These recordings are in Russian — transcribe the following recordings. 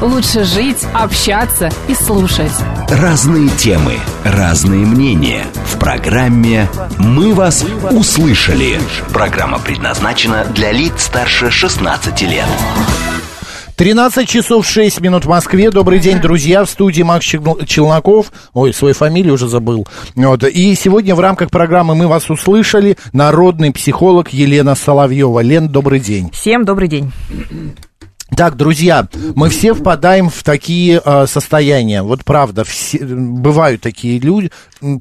лучше жить, общаться и слушать. Разные темы, разные мнения. В программе «Мы вас услышали». Программа предназначена для лиц старше 16 лет. 13 часов 6 минут в Москве. Добрый день, друзья. В студии Макс Чел- Челноков. Ой, свою фамилию уже забыл. Вот. И сегодня в рамках программы «Мы вас услышали» народный психолог Елена Соловьева. Лен, добрый день. Всем добрый день. Так, друзья, мы все впадаем в такие э, состояния. Вот правда, все, бывают такие люди,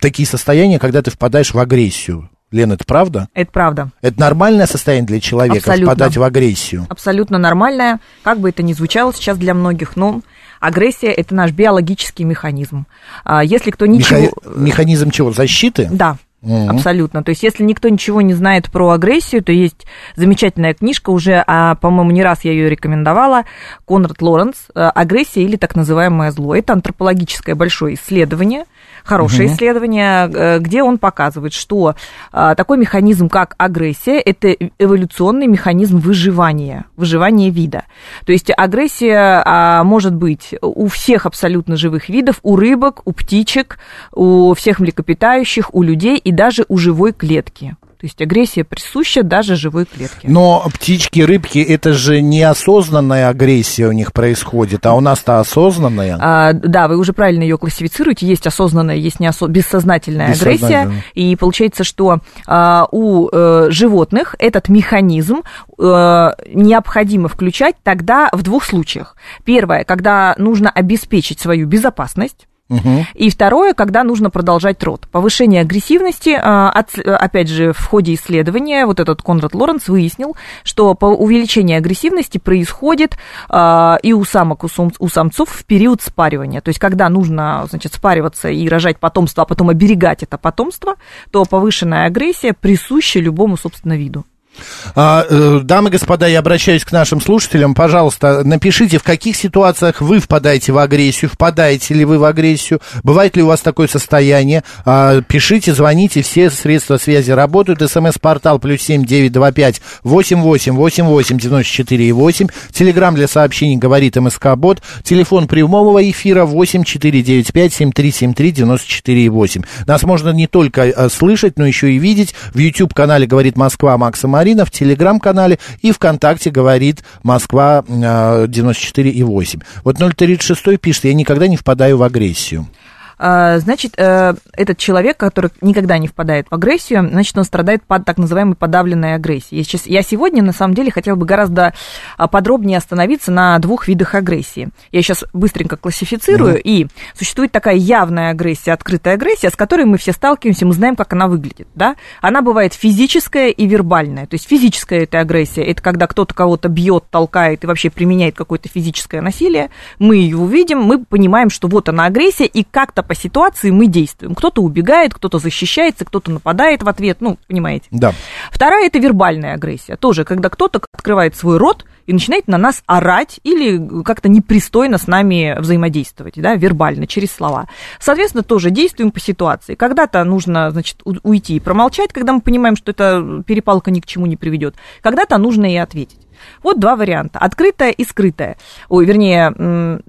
такие состояния, когда ты впадаешь в агрессию. Лен, это правда? Это правда. Это нормальное состояние для человека Абсолютно. впадать в агрессию? Абсолютно нормальная. Как бы это ни звучало сейчас для многих, но агрессия – это наш биологический механизм. А Если кто ничего... Меха- Механизм чего? Защиты? Да, Мгм. абсолютно. То есть, если никто ничего не знает про агрессию, то есть замечательная книжка, уже, а, по-моему, не раз я ее рекомендовала, Конрад Лоренс «Агрессия или так называемое зло». Это антропологическое большое исследование, хорошее Мгм. исследование, э, где он показывает, что а, такой механизм, как агрессия, это эволюционный механизм выживания, выживания вида. То есть агрессия а, может быть у всех абсолютно живых видов, у рыбок, у птичек, у всех млекопитающих, у людей и даже у живой клетки. То есть агрессия присуща даже живой клетке. Но птички, рыбки, это же неосознанная агрессия у них происходит, а у нас-то осознанная. А, да, вы уже правильно ее классифицируете. Есть осознанная, есть неосо... бессознательная агрессия. И получается, что а, у э, животных этот механизм э, необходимо включать тогда в двух случаях. Первое, когда нужно обеспечить свою безопасность. И второе, когда нужно продолжать род. Повышение агрессивности, а, опять же, в ходе исследования вот этот Конрад Лоренс выяснил, что увеличение агрессивности происходит а, и у самок, у самцов в период спаривания. То есть, когда нужно, значит, спариваться и рожать потомство, а потом оберегать это потомство, то повышенная агрессия присуща любому, собственно, виду. А, э, дамы и господа, я обращаюсь к нашим слушателям. Пожалуйста, напишите, в каких ситуациях вы впадаете в агрессию, впадаете ли вы в агрессию, бывает ли у вас такое состояние. А, пишите, звоните, все средства связи работают. СМС-портал плюс семь девять два пять восемь восемь восемь восемь девяносто четыре и восемь. Телеграмм для сообщений говорит МСК Бот. Телефон прямого эфира восемь четыре девять пять семь три семь три девяносто четыре и восемь. Нас можно не только э, слышать, но еще и видеть в YouTube канале говорит Москва Макса Марина, в Телеграм-канале и ВКонтакте говорит Москва э, 94,8. Вот 036 пишет, я никогда не впадаю в агрессию. А, Значит, э, этот человек, который никогда не впадает в агрессию, значит, он страдает под так называемой подавленной агрессией. Я, сейчас, я сегодня, на самом деле, хотела бы гораздо а, подробнее остановиться на двух видах агрессии. Я сейчас быстренько классифицирую, и существует такая явная агрессия, открытая агрессия, с которой мы все сталкиваемся, мы знаем, как она выглядит, да? Она бывает физическая и вербальная. То есть физическая это агрессия, это когда кто-то кого-то бьет, толкает и вообще применяет какое-то физическое насилие. Мы ее видим, мы понимаем, что вот она агрессия, и как-то по ситуации мы действуем. Кто-то убегает, кто-то защищается, кто-то нападает в ответ, ну, понимаете. Да. Вторая это вербальная агрессия. Тоже, когда кто-то открывает свой рот и начинает на нас орать или как-то непристойно с нами взаимодействовать, да, вербально, через слова. Соответственно, тоже действуем по ситуации. Когда-то нужно, значит, уйти и промолчать, когда мы понимаем, что эта перепалка ни к чему не приведет. Когда-то нужно и ответить. Вот два варианта. Открытая и скрытая. Ой, вернее,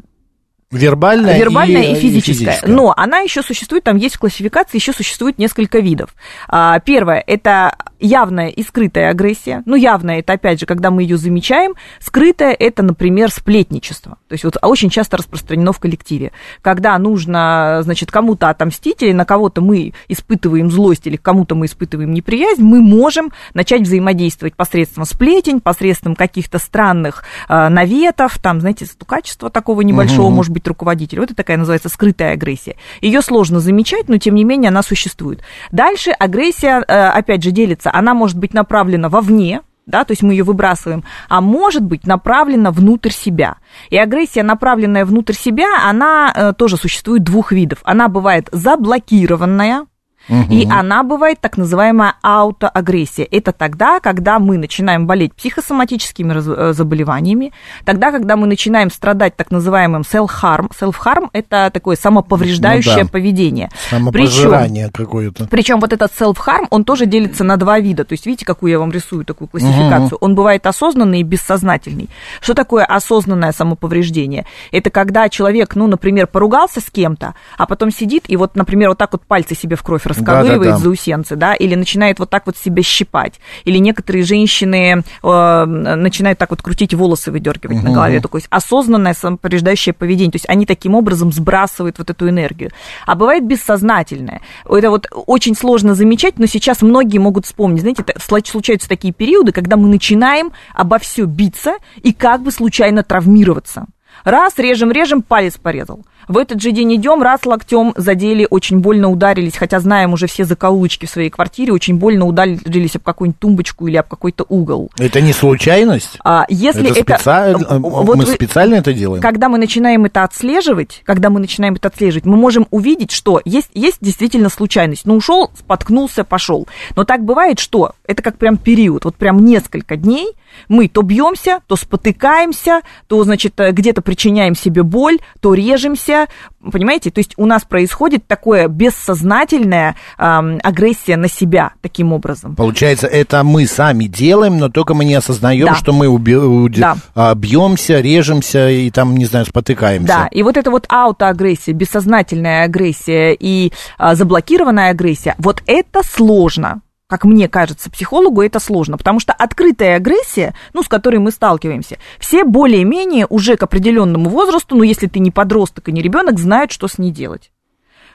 Вербальная, Вербальная и, и, физическая. Но она еще существует, там есть в классификации, еще существует несколько видов. А, Первое – это явная и скрытая агрессия. Ну, явная – это, опять же, когда мы ее замечаем. Скрытая – это, например, сплетничество. То есть вот очень часто распространено в коллективе. Когда нужно, значит, кому-то отомстить, или на кого-то мы испытываем злость, или к кому-то мы испытываем неприязнь, мы можем начать взаимодействовать посредством сплетень, посредством каких-то странных а, наветов, там, знаете, стукачества такого небольшого, Мгм. может быть, руководителя. Вот это такая называется скрытая агрессия. Ее сложно замечать, но тем не менее она существует. Дальше агрессия, э, опять же, делится. Она может быть направлена вовне, да, то есть мы ее выбрасываем, а может быть направлена внутрь себя. И агрессия, направленная внутрь себя, она э, тоже существует двух видов. Она бывает заблокированная, и она бывает так называемая аутоагрессия. Это тогда, когда мы начинаем болеть психосоматическими э, заболеваниями, тогда, когда мы начинаем страдать так называемым self-harm. Self-harm – это такое самоповреждающее Ну да. поведение. Самопожирание какое-то. причем вот этот self-harm, он тоже делится на два вида. То есть, видите, какую я вам рисую, такую классификацию. Он бывает осознанный и бессознательный. Что такое осознанное самоповреждение? Это когда человек, ну, например, поругался с кем-то, а потом сидит и вот, например, вот так вот пальцы себе в кровь расковыривает Да-да-да. заусенцы, да, или начинает вот так вот себя щипать. Или некоторые женщины э, начинают так вот крутить волосы, выдергивать на голове. Такое осознанное самоповреждающее поведение. То есть они таким образом сбрасывают вот эту энергию. А бывает бессознательное. Это вот очень сложно замечать, но сейчас многие могут вспомнить. Знаете, случаются такие периоды, когда мы начинаем обо все биться и как бы случайно травмироваться. Раз, режем, режем, палец порезал. В этот же день идем, раз локтем задели, очень больно ударились, хотя знаем уже все закоулочки в своей квартире, очень больно ударились об какую-нибудь тумбочку или об какой-то угол. Это не случайность? А если это это... специально, э, вот мы вы- специально это делаем? когда мы начинаем это отслеживать, когда мы начинаем это отслеживать, мы можем увидеть, что есть, есть действительно случайность. Ну, ушел, споткнулся, пошел. Но так бывает, что это как прям период, вот прям несколько дней мы то бьемся, то спотыкаемся, то, значит, э, где-то причиняем себе боль, то режемся, понимаете? То есть у нас происходит такое бессознательная ам, агрессия на себя таким образом. Получается, это мы сами делаем, но только мы не осознаем, Да. что мы уби- Да. а, бьемся, режемся и там, не знаю, спотыкаемся. Да, и вот эта вот аутоагрессия, бессознательная агрессия и а, заблокированная агрессия, вот это сложно. Как мне кажется, психологу это сложно, потому что открытая агрессия, ну, с которой мы сталкиваемся, все более-менее уже к определенному возрасту, ну, если ты не подросток и не ребенок, знают, что с ней делать.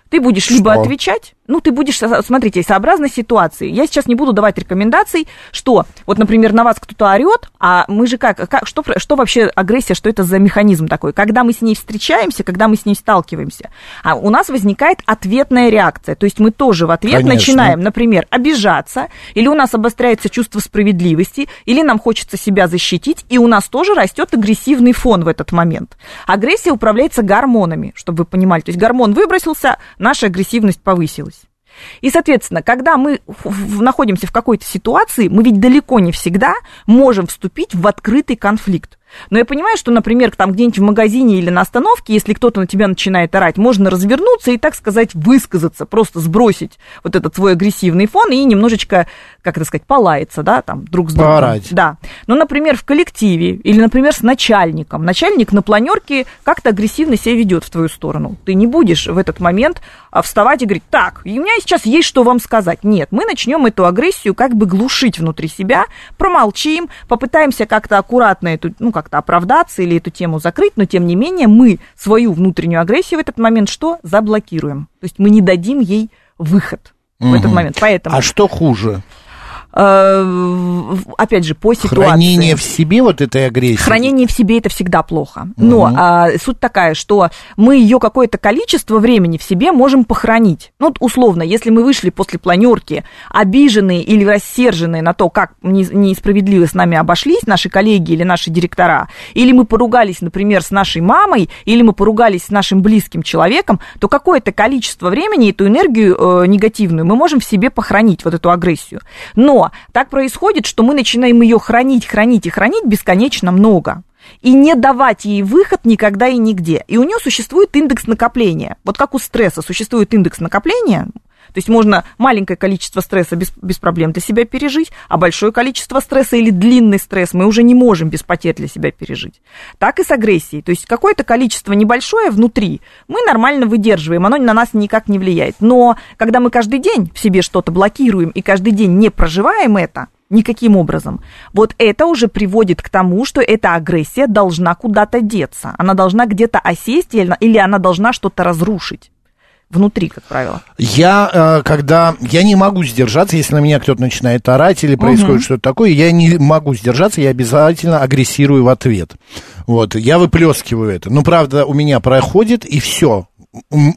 Ты будешь либо Что? отвечать, ну, ты будешь, смотрите, сообразно ситуации. Я сейчас не буду давать рекомендаций, что, вот, например, на вас кто-то орет, а мы же как, как что, что вообще агрессия, что это за механизм такой? Когда мы с ней встречаемся, когда мы с ней сталкиваемся, а у нас возникает ответная реакция, то есть мы тоже в ответ Конечно. начинаем, например, обижаться, или у нас обостряется чувство справедливости, или нам хочется себя защитить, и у нас тоже растет агрессивный фон в этот момент. Агрессия управляется гормонами, чтобы вы понимали. То есть гормон выбросился, наша агрессивность повысилась. И, соответственно, когда мы находимся в какой-то ситуации, мы ведь далеко не всегда можем вступить в открытый конфликт. Но я понимаю, что, например, там где-нибудь в магазине или на остановке, если кто-то на тебя начинает орать, можно развернуться и, так сказать, высказаться, просто сбросить вот этот свой агрессивный фон и немножечко, как это сказать, полаяться, да, там, друг с другом. Поорать. Да. Ну, например, в коллективе или, например, с начальником. Начальник на планерке как-то агрессивно себя ведет в твою сторону. Ты не будешь в этот момент а, вставать и говорить, так, у меня сейчас есть что вам сказать. Нет, мы начнем эту агрессию как бы глушить внутри себя, промолчим, попытаемся как-то аккуратно эту, ну, как-то оправдаться или эту тему закрыть, но тем не менее мы свою внутреннюю агрессию в этот момент что? Заблокируем. То есть мы не дадим ей выход в этот момент. Поэтому, А что хуже? Э, опять же, по ситуации... Хранение в себе вот этой агрессии? Хранение в себе это всегда плохо. Но Мгм. а, суть такая, что мы ее какое-то количество времени в себе можем похоронить. Ну, вот условно, если мы вышли после планерки обиженные или рассерженные на то, как не- несправедливо с нами обошлись наши коллеги или наши директора, или мы поругались, например, с нашей мамой, или мы поругались с нашим близким человеком, то какое-то количество времени эту энергию э, негативную мы можем в себе похоронить, вот эту агрессию. Но так происходит, что мы начинаем ее хранить, хранить и хранить бесконечно много. И не давать ей выход никогда и нигде. И у нее существует индекс накопления. Вот как у стресса существует индекс накопления, то есть можно маленькое количество стресса без, без проблем для себя пережить, а большое количество стресса или длинный стресс мы уже не можем без потерь для себя пережить. Так и с агрессией. То есть какое-то количество небольшое внутри мы нормально выдерживаем, оно на нас никак не влияет. Но когда мы каждый день в себе что-то блокируем и каждый день не проживаем это, никаким образом. Вот это уже приводит к тому, что эта агрессия должна куда-то деться. Она должна где-то осесть или она должна что-то разрушить. Внутри, как правило. Я, э, когда, я не могу сдержаться, если на меня кто-то начинает орать или происходит что-то такое, я не могу сдержаться, я обязательно агрессирую в ответ. Вот, я выплескиваю это. Ну, правда, у меня проходит, и все.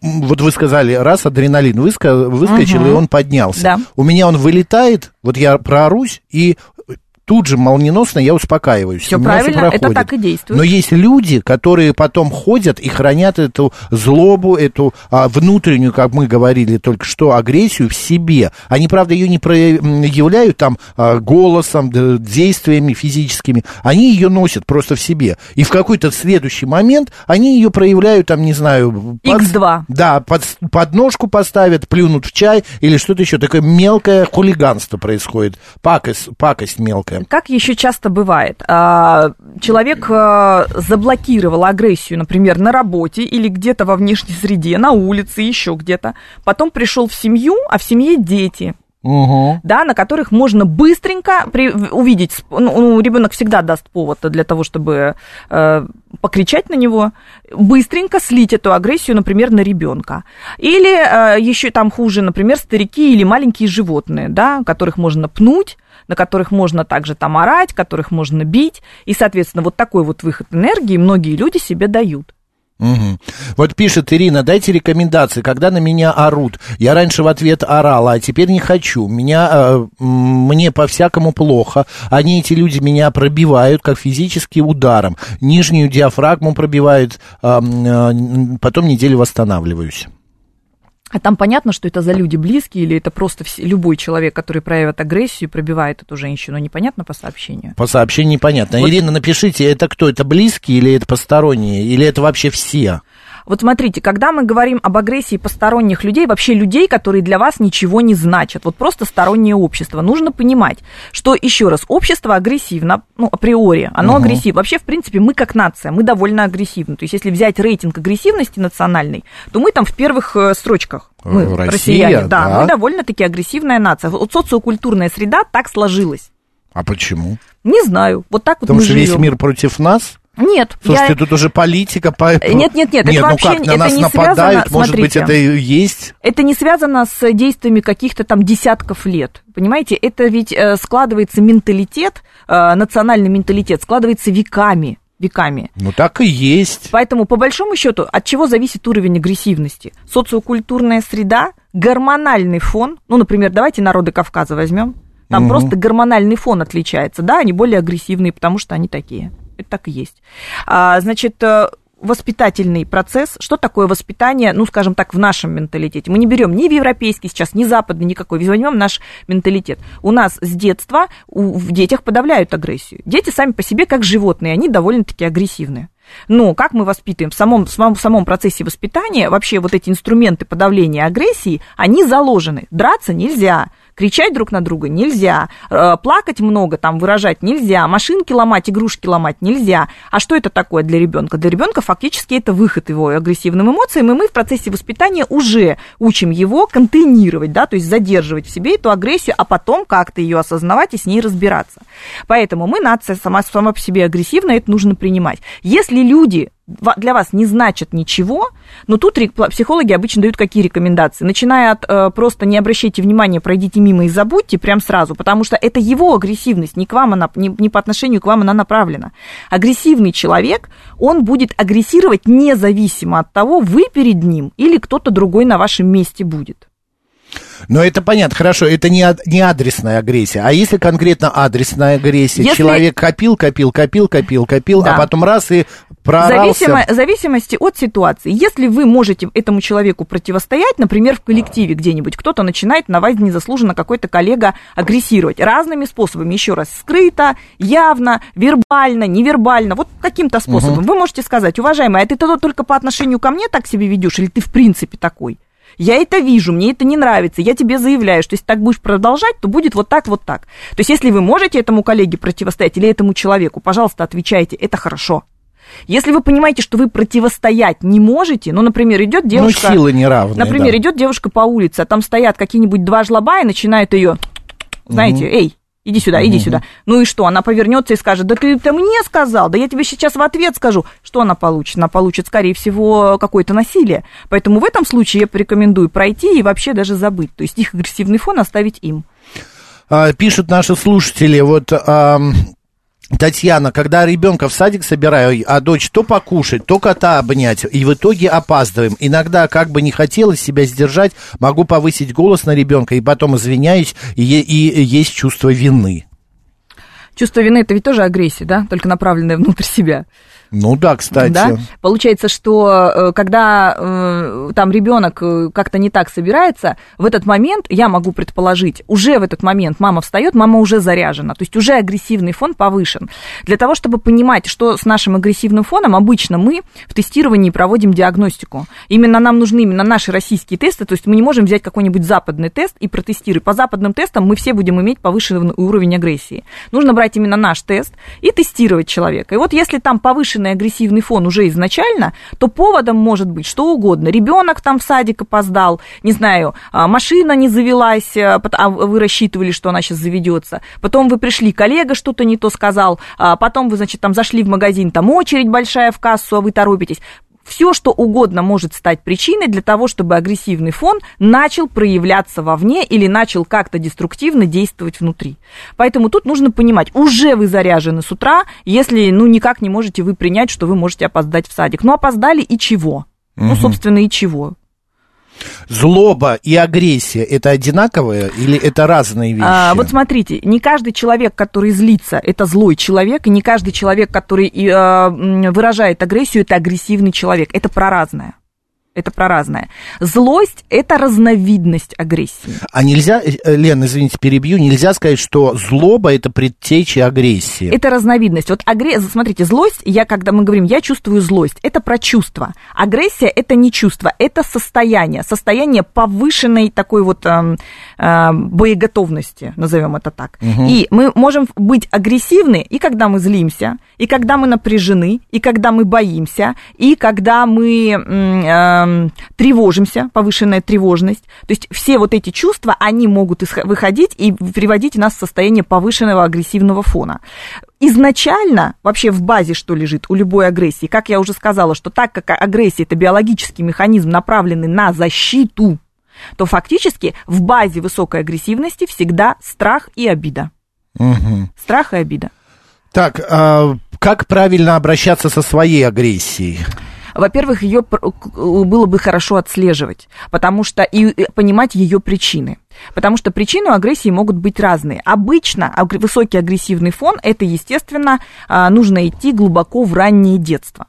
Вот вы сказали, раз адреналин выска- выскочил, Мгм. и он поднялся. Да. У меня он вылетает, вот я проорусь, и тут же молниеносно я успокаиваюсь. Меня правильно, это проходит. так и действует. Но есть люди, которые потом ходят и хранят эту злобу, эту а, внутреннюю, как мы говорили только что, агрессию в себе. Они, правда, ее не проявляют там а, голосом, действиями физическими. Они ее носят просто в себе. И в какой-то следующий момент они ее проявляют, там, не знаю... под- Х2. Да, под, подножку поставят, плюнут в чай или что-то еще. Такое мелкое хулиганство происходит. Пакость, пакость мелкая. Как еще часто бывает, а, человек а, заблокировал агрессию, например, на работе или где-то во внешней среде, на улице, еще где-то. Потом пришел в семью, а в семье дети. Угу. да, на которых можно быстренько при- увидеть, сп- ну, ребенок всегда даст повод для того, чтобы э, покричать на него, быстренько слить эту агрессию, например, на ребенка. Или еще там хуже, например, старики или маленькие животные, да, которых можно пнуть, на которых можно также там орать, которых можно бить. И, соответственно, вот такой вот выход энергии многие люди себе дают. Мгм. Вот пишет Ирина, дайте рекомендации, когда на меня орут. Я раньше в ответ орала, а теперь не хочу. Меня, э, мне по-всякому плохо. Они, эти люди, меня пробивают, как физически ударом. Нижнюю диафрагму пробивают, м, э, потом неделю восстанавливаюсь. А там понятно, что это за люди близкие, или это просто любой человек, который проявит агрессию, пробивает эту женщину, непонятно по сообщению. По сообщению непонятно. Вот- Ирина, напишите, это кто? Это близкие или это посторонние? Или это вообще все? Вот смотрите, когда мы говорим об агрессии посторонних людей, вообще людей, которые для вас ничего не значат, вот просто стороннее общество, нужно понимать, что, еще раз, общество агрессивно, ну, априори, оно Мгм. агрессивно. Вообще, в принципе, мы как нация, мы довольно агрессивны. То есть, если взять рейтинг агрессивности национальной, то мы там в первых э, строчках. Мы, Россия, россияне, да, да. мы довольно-таки агрессивная нация. Вот социокультурная среда так сложилась. А почему? Не знаю, вот так вот Потому мы что весь живем. мир против нас? Нет, Слушайте, я... тут уже политика... По... Нет, нет, нет, это Нет, ну вообще как, на это нас не нападают, связано, может быть, смотрите. это и есть... Это не связано с действиями каких-то там десятков лет. Понимаете, это ведь э, складывается менталитет, э, национальный менталитет складывается веками. Веками. Ну, так и есть. Поэтому, по большому счету, от чего зависит уровень агрессивности? Социокультурная среда, гормональный фон. Ну, например, давайте народы Кавказа возьмем. Там Мгм. просто гормональный фон отличается. Да, они более агрессивные, потому что они такие. Это так и есть. А, значит, э, воспитательный процесс. Что такое воспитание, ну, скажем так, в нашем менталитете? Мы не берем ни в европейский сейчас, ни западный, никакой. Возьмем наш менталитет. У нас с детства у- в детях подавляют агрессию. Дети сами по себе как животные, они довольно-таки агрессивные. Но как мы воспитываем? В самом, в самом, в самом процессе воспитания вообще вот эти инструменты подавления агрессии, они заложены. Драться нельзя, кричать друг на друга нельзя, э, плакать много, там выражать нельзя, машинки ломать, игрушки ломать нельзя. А что это такое для ребенка? Для ребенка фактически это выход его агрессивным эмоциям, и мы в процессе воспитания уже учим его контейнировать, да, то есть задерживать в себе эту агрессию, а потом как-то ее осознавать и с ней разбираться. Поэтому мы нация сама, сама по себе агрессивная, это нужно принимать. Если люди для вас не значат ничего, но тут психологи обычно дают какие рекомендации? Начиная от э, просто не обращайте внимания, пройдите мимо и забудьте прям сразу, потому что это его агрессивность, не, к вам она, не, не по отношению к вам она направлена. Агрессивный человек, он будет агрессировать независимо от того, вы перед ним или кто-то другой на вашем месте будет. Но это понятно, хорошо, это не, не адресная агрессия. А если конкретно адресная агрессия? Если- Человек копил, копил, копил, копил, копил, Да. а потом раз и проорался. Зависимо, в зависимости от ситуации. Если вы можете этому человеку противостоять, например, в коллективе где-нибудь, кто-то начинает на вас незаслуженно какой-то коллега агрессировать разными способами, еще раз, скрыто, явно, вербально, невербально, вот каким-то способом. Вы можете сказать, уважаемый, а ты то только по отношению ко мне так себя ведешь, или ты в принципе такой? Я это вижу, мне это не нравится, я тебе заявляю, что если так будешь продолжать, то будет вот так, вот так. То есть, если вы можете этому коллеге противостоять или этому человеку, пожалуйста, отвечайте, это хорошо. Если вы понимаете, что вы противостоять не можете, ну, например, идет девушка... Ну, силы неравные, Например, да. идет девушка по улице, а там стоят какие-нибудь два жлоба и начинают ее, знаете, эй, иди сюда, иди сюда. Ну и что, она повернется и скажет, да ты это мне сказал, да я тебе сейчас в ответ скажу. Что она получит? Она получит, скорее всего, какое-то насилие. Поэтому в этом случае я порекомендую пройти и вообще даже забыть. То есть их агрессивный фон оставить им. А, пишут наши слушатели, вот Татьяна, когда ребенка в садик собираю, а дочь то покушать, то кота обнять, и в итоге опаздываем. Иногда, как бы не хотелось себя сдержать, могу повысить голос на ребенка, и потом извиняюсь, и, и есть чувство вины. Чувство вины это ведь тоже агрессия, да, только направленная внутрь себя. Ну да, кстати. Да? Получается, что э, когда э, там ребенок э, как-то не так собирается, в этот момент, я могу предположить, уже в этот момент мама встает, мама уже заряжена, то есть уже агрессивный фон повышен. Для того, чтобы понимать, что с нашим агрессивным фоном, обычно мы в тестировании проводим диагностику. Именно нам нужны именно наши российские тесты, то есть мы не можем взять какой-нибудь западный тест и протестировать. По западным тестам мы все будем иметь повышенный уровень агрессии. Нужно брать именно наш тест и тестировать человека. И вот если там повышенный агрессивный фон уже изначально, то поводом может быть что угодно. Ребенок там в садик опоздал, не знаю, а, машина не завелась, а а вы рассчитывали, что она сейчас заведется. Потом вы пришли, коллега что-то не то сказал, а потом вы, значит, там зашли в магазин, там очередь большая в кассу, а вы торопитесь все, что угодно может стать причиной для того, чтобы агрессивный фон начал проявляться вовне или начал как-то деструктивно действовать внутри. Поэтому тут нужно понимать, уже вы заряжены с утра, если ну никак не можете вы принять, что вы можете опоздать в садик. Ну, опоздали и чего? Угу. Ну, собственно, и чего? Злоба и агрессия это одинаковые или это разные вещи? А, вот смотрите, не каждый человек, который злится, это злой человек, и не каждый человек, который э, выражает агрессию, это агрессивный человек. Это про разное это про разное. Злость – это разновидность агрессии. А нельзя, э, Лен, извините, перебью, нельзя сказать, что злоба – это предтеча агрессии? Это разновидность. Вот агрессия, смотрите, злость, я, когда мы говорим, я чувствую злость, это про чувство. Агрессия – это не чувство, это состояние, состояние повышенной такой вот э, э, боеготовности, назовем это так. Угу. И мы можем быть агрессивны и когда мы злимся, и когда мы напряжены, и когда мы боимся, и когда мы... Э, тревожимся, повышенная тревожность. То есть все вот эти чувства, они могут выходить и приводить нас в состояние повышенного агрессивного фона изначально вообще в базе что лежит у любой агрессии, как я уже сказала, что так как агрессия это биологический механизм, направленный на защиту, то фактически в базе высокой агрессивности всегда страх и обида. Угу. Страх и обида. Так, а как правильно обращаться со своей агрессией? Во-первых, ее было бы хорошо отслеживать, потому что и понимать ее причины. Потому что причины агрессии могут быть разные. Обычно высокий агрессивный фон это, естественно, а, нужно идти глубоко в раннее детство.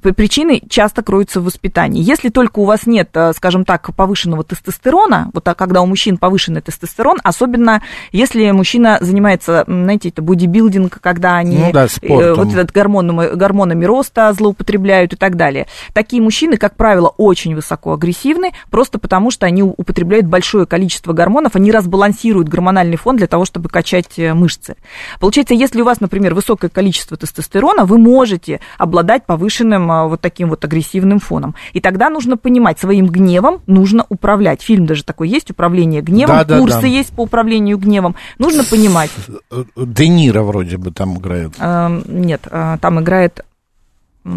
Причины часто кроются в воспитании. Если только у вас нет, э, скажем так, повышенного тестостерона, вот так, когда у мужчин повышенный тестостерон, особенно если мужчина занимается, знаете, это бодибилдинг, когда они ну, да, э, вот этот гормонами, гормонами роста злоупотребляют и так далее. Такие мужчины, как правило, очень высоко агрессивны, просто потому что они употребляют большое количество гормонов, они разбалансируют гормональный фон для того, чтобы качать э, мышцы. Получается, если у вас, например, высокое количество тестостерона, вы можете обладать повышенным повышенным а, вот таким вот агрессивным фоном. И тогда нужно понимать, своим гневом нужно управлять. Фильм даже такой есть, управление гневом, да, да, курсы да. есть по управлению гневом. Нужно понимать. Э, Де Ниро вроде бы там играет. А, нет, а, там играет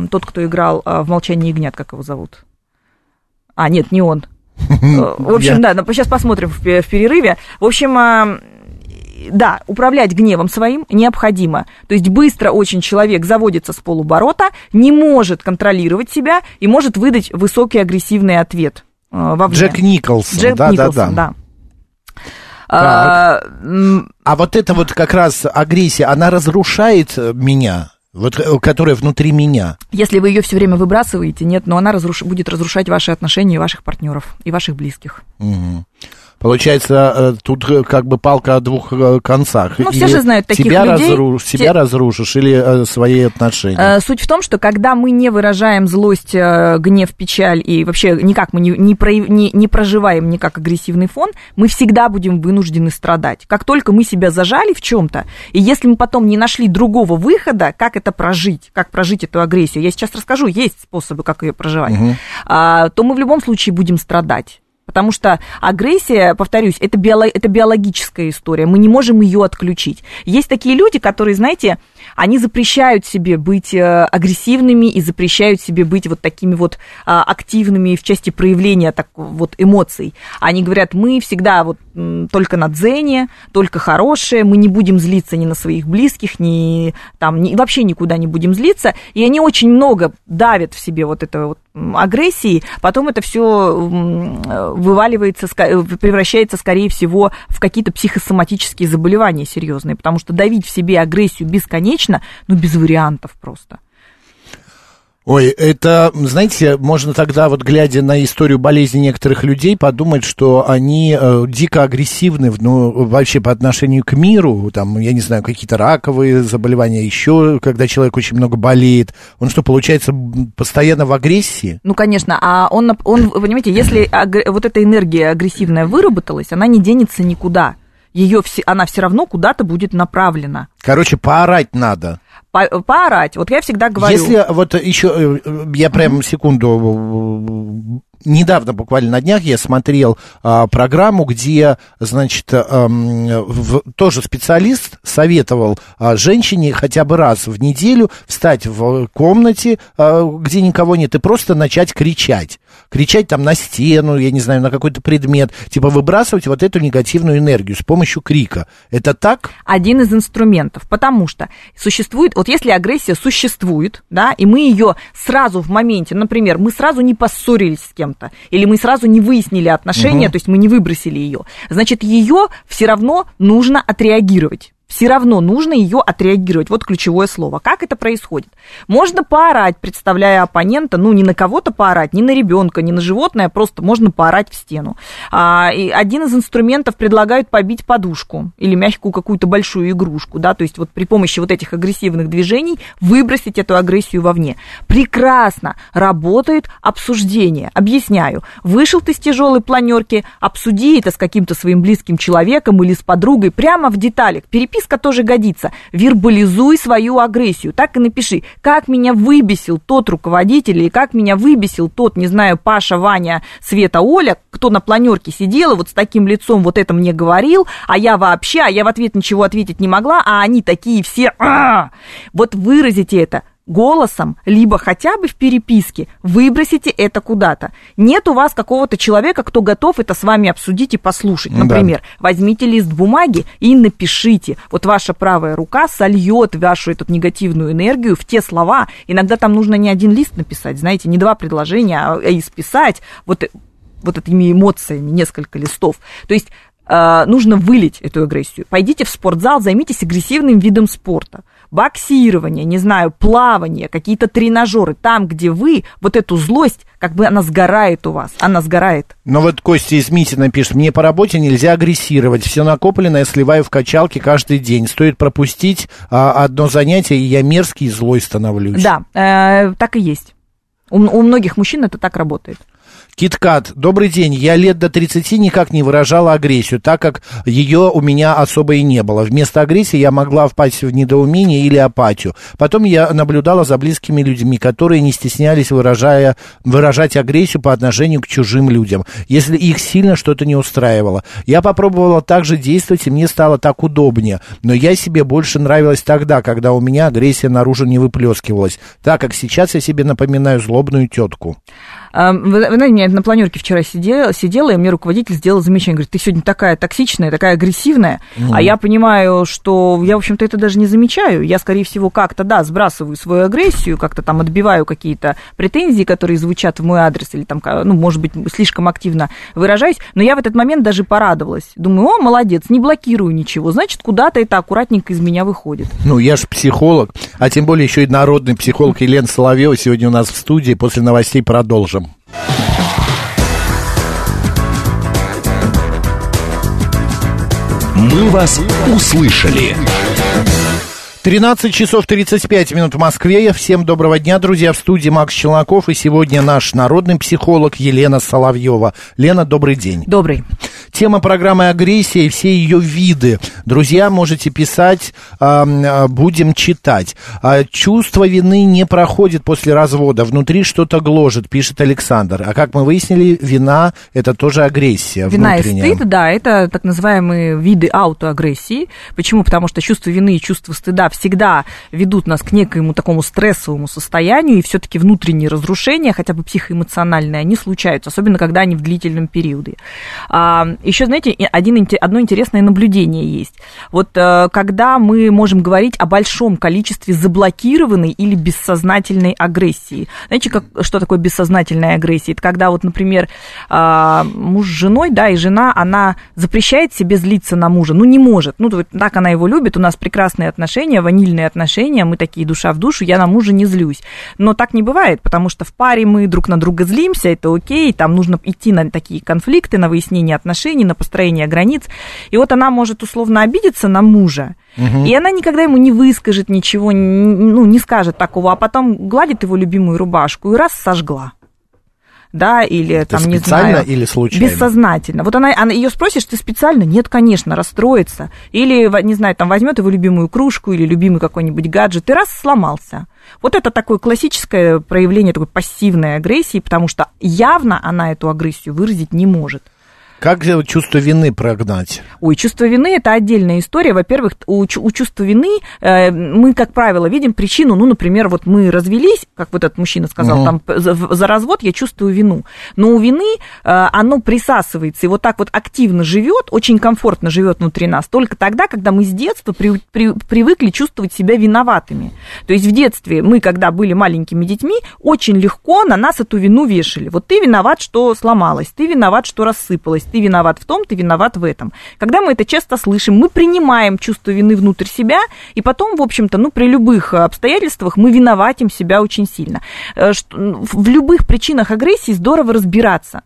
тот, кто играл в «Молчании ягнят», как его зовут? А, нет, не он. В общем, да, сейчас посмотрим в перерыве. В общем, да, управлять гневом своим необходимо. То есть быстро очень человек заводится с полуборота, не может контролировать себя и может выдать высокий агрессивный ответ э, вовне. Джек Николсон, Джек да, Николсон, да, да. да. А, а вот эта вот как раз агрессия, она разрушает меня? Вот, э, которая внутри меня. Если вы ее все время выбрасываете, нет, но она разруш... будет разрушать ваши отношения и ваших партнеров, и ваших близких. Угу. Получается, э, тут э, как бы палка о двух э, концах. Ну, все же знают таких себя людей. Разруш, себя Те... разрушишь или свои отношения? Суть в том, что когда мы не выражаем злость, гнев, печаль и вообще никак мы не, не, про, не, не проживаем никак агрессивный фон, мы всегда будем вынуждены страдать. Как только мы себя зажали в чем-то, и если мы потом не нашли другого выхода, как это прожить, как прожить эту агрессию, я сейчас расскажу, есть способы, как ее проживать, угу. то мы в любом случае будем страдать. Потому что агрессия, повторюсь, это, биоло, это биологическая история, мы не можем ее отключить. Есть такие люди, которые, знаете, они запрещают себе быть э, агрессивными и запрещают себе быть вот такими вот а, активными в части проявления так, вот эмоций. Они говорят, мы всегда вот только на дзене, только хорошие, мы не будем злиться ни на своих близких, ни там, ни, вообще никуда не будем злиться. И они очень много давят в себе вот этого вот агрессии, потом это все вываливается, ска- превращается, скорее всего, в какие-то психосоматические заболевания серьезные, потому что давить в себе агрессию бесконечно, ну, без вариантов просто. Ой, это, знаете, можно тогда вот глядя на историю болезни некоторых людей подумать, что они э, дико агрессивны, ну, вообще по отношению к миру, там, я не знаю, какие-то раковые заболевания, еще, когда человек очень много болеет, он что, получается, постоянно в агрессии? Ну, конечно, а он, он понимаете, если агр- вот эта энергия агрессивная выработалась, она не денется никуда. Ее все, она все равно куда-то будет направлена. Короче, поорать надо. По- поорать. Вот я всегда говорю. Если вот еще, э, я прям секунду, э, недавно, буквально на днях, я смотрел а, программу, где, значит, ам, в- тоже специалист советовал а, женщине хотя бы раз в неделю встать в комнате, а, где никого нет, и просто начать кричать. Кричать там на стену, я не знаю, на какой-то предмет, типа выбрасывать вот эту негативную энергию с помощью крика. Это так? один из инструментов, потому что существует, вот если агрессия существует, да, и мы ее сразу в моменте, например, мы сразу не поссорились с кем-то, или мы сразу не выяснили отношения, Мгм. то есть мы не выбросили ее, значит, ее все равно нужно отреагировать. Все равно нужно ее отреагировать. Вот ключевое слово. Как это происходит? Можно поорать, представляя оппонента, ну, не на кого-то поорать, не на ребенка, не на животное, просто можно поорать в стену. А, и один из инструментов предлагают побить подушку или мягкую какую-то большую игрушку, да, то есть вот при помощи вот этих агрессивных движений выбросить эту агрессию вовне. Прекрасно работает обсуждение. Объясняю. Вышел ты с тяжелой планерки, обсуди это с каким-то своим близким человеком или с подругой прямо в деталях. Переписка тоже годится. Вербализуй свою агрессию. Так и напиши, как меня выбесил тот руководитель или как меня выбесил тот, не знаю, Паша, Ваня, Света, Оля, кто на планерке сидела, вот с таким лицом вот это мне говорил, а я вообще, а я в ответ ничего ответить не могла, а они такие все, «А!» вот выразите это голосом, либо хотя бы в переписке, выбросите это куда-то. Нет у вас какого-то человека, кто готов это с вами обсудить и послушать. Да. Например, возьмите лист бумаги и напишите. Вот ваша правая рука сольет вашу эту негативную энергию в те слова. Иногда там нужно не один лист написать, знаете, не два предложения, а исписать вот, вот этими эмоциями несколько листов. То есть э, нужно вылить эту агрессию. Пойдите в спортзал, займитесь агрессивным видом спорта. Боксирование, не знаю, плавание, какие-то тренажеры. Там, где вы, вот эту злость, как бы она сгорает у вас. Она сгорает. Но вот Костя из Митина пишет, мне по работе нельзя агрессировать, все накопленное сливаю в качалке каждый день. Стоит пропустить а, одно занятие, и я мерзкий и злой становлюсь. Да, э, так и есть. У, у многих мужчин это так работает. Киткат, добрый день. Я лет до 30 никак не выражала агрессию, так как ее у меня особо и не было. Вместо агрессии я могла впасть в недоумение или апатию. Потом я наблюдала за близкими людьми, которые не стеснялись выражая, выражать агрессию по отношению к чужим людям, если их сильно что-то не устраивало. Я попробовала так же действовать, и мне стало так удобнее. Но я себе больше нравилась тогда, когда у меня агрессия наружу не выплескивалась, так как сейчас я себе напоминаю злобную тетку. Вы, вы знаете, я на планерке вчера сидела, сидела, и мне руководитель сделал замечание. Говорит, ты сегодня такая токсичная, такая агрессивная. А я понимаю, что я, в общем-то, это даже не замечаю. Я, скорее всего, как-то, да, сбрасываю свою агрессию, как-то там отбиваю какие-то претензии, которые звучат в мой адрес, или там, ну, может быть, слишком активно выражаюсь. Но я в этот момент даже порадовалась. Думаю, о, молодец, не блокирую ничего. Значит, куда-то это аккуратненько из меня выходит. Ну, я же психолог, а тем более еще и народный психолог Елена Соловьева сегодня у нас в студии. После новостей продолжим. «Мы вас услышали». 13 часов 35 минут в Москве. Всем доброго дня, друзья. В студии Макс Челноков. И сегодня наш народный психолог Елена Соловьева. Лена, добрый день. Добрый. Тема программы «Агрессия» и все ее виды. Друзья, можете писать, а, будем читать. А, Чувство вины не проходит после развода. Внутри что-то гложет, пишет Александр. А как мы выяснили, вина – это тоже агрессия Вина и внутренняя. стыд, да, это так называемые виды аутоагрессии. Почему? Потому что чувство вины и чувство стыда всегда ведут нас к некоему такому стрессовому состоянию, и все-таки внутренние разрушения, хотя бы психоэмоциональные, они случаются, особенно когда они в длительном периоде. А, еще, знаете, один, одно интересное наблюдение есть. Вот э, когда мы можем говорить о большом количестве заблокированной или бессознательной агрессии. Знаете, как, что такое бессознательная агрессия? Это когда вот, например, а, муж с женой, да, и жена, она запрещает себе злиться на мужа, ну, не может. Ну, так она его любит, у нас прекрасные отношения, ванильные отношения, мы такие душа в душу, я на мужа не злюсь. Но так не бывает, потому что в паре мы друг на друга злимся, это окей, там нужно идти на такие конфликты, на выяснение отношений, на построение границ. И вот она может условно обидеться на мужа, Угу. И она никогда ему не выскажет ничего, ну, не скажет такого, а потом гладит его любимую рубашку и раз сожгла да, или Это там, не знаю. или случайно? Бессознательно. Вот она, она ее спросишь, ты специально? Нет, конечно, расстроится. Или, не знаю, там возьмет его любимую кружку или любимый какой-нибудь гаджет и раз сломался. Вот это такое классическое проявление такой пассивной агрессии, потому что явно она эту агрессию выразить не может. Как чувство вины прогнать? Ой, чувство вины – это отдельная история. Во-первых, у, у чувства вины э, мы, как правило, видим причину. Ну, например, вот мы развелись, как вот этот мужчина сказал, угу. там за, за развод я чувствую вину. Но у вины э, оно присасывается и вот так вот активно живет, очень комфортно живет внутри нас, только тогда, когда мы с детства при, при, привыкли чувствовать себя виноватыми. То есть в детстве мы, когда были маленькими детьми, очень легко на нас эту вину вешали. Вот ты виноват, что сломалась, ты виноват, что рассыпалась, ты виноват в том, ты виноват в этом. Когда мы это часто слышим, мы принимаем чувство вины внутрь себя, и потом, в общем-то, ну, при любых обстоятельствах мы виноватим себя очень сильно. Э, в любых причинах агрессии здорово разбираться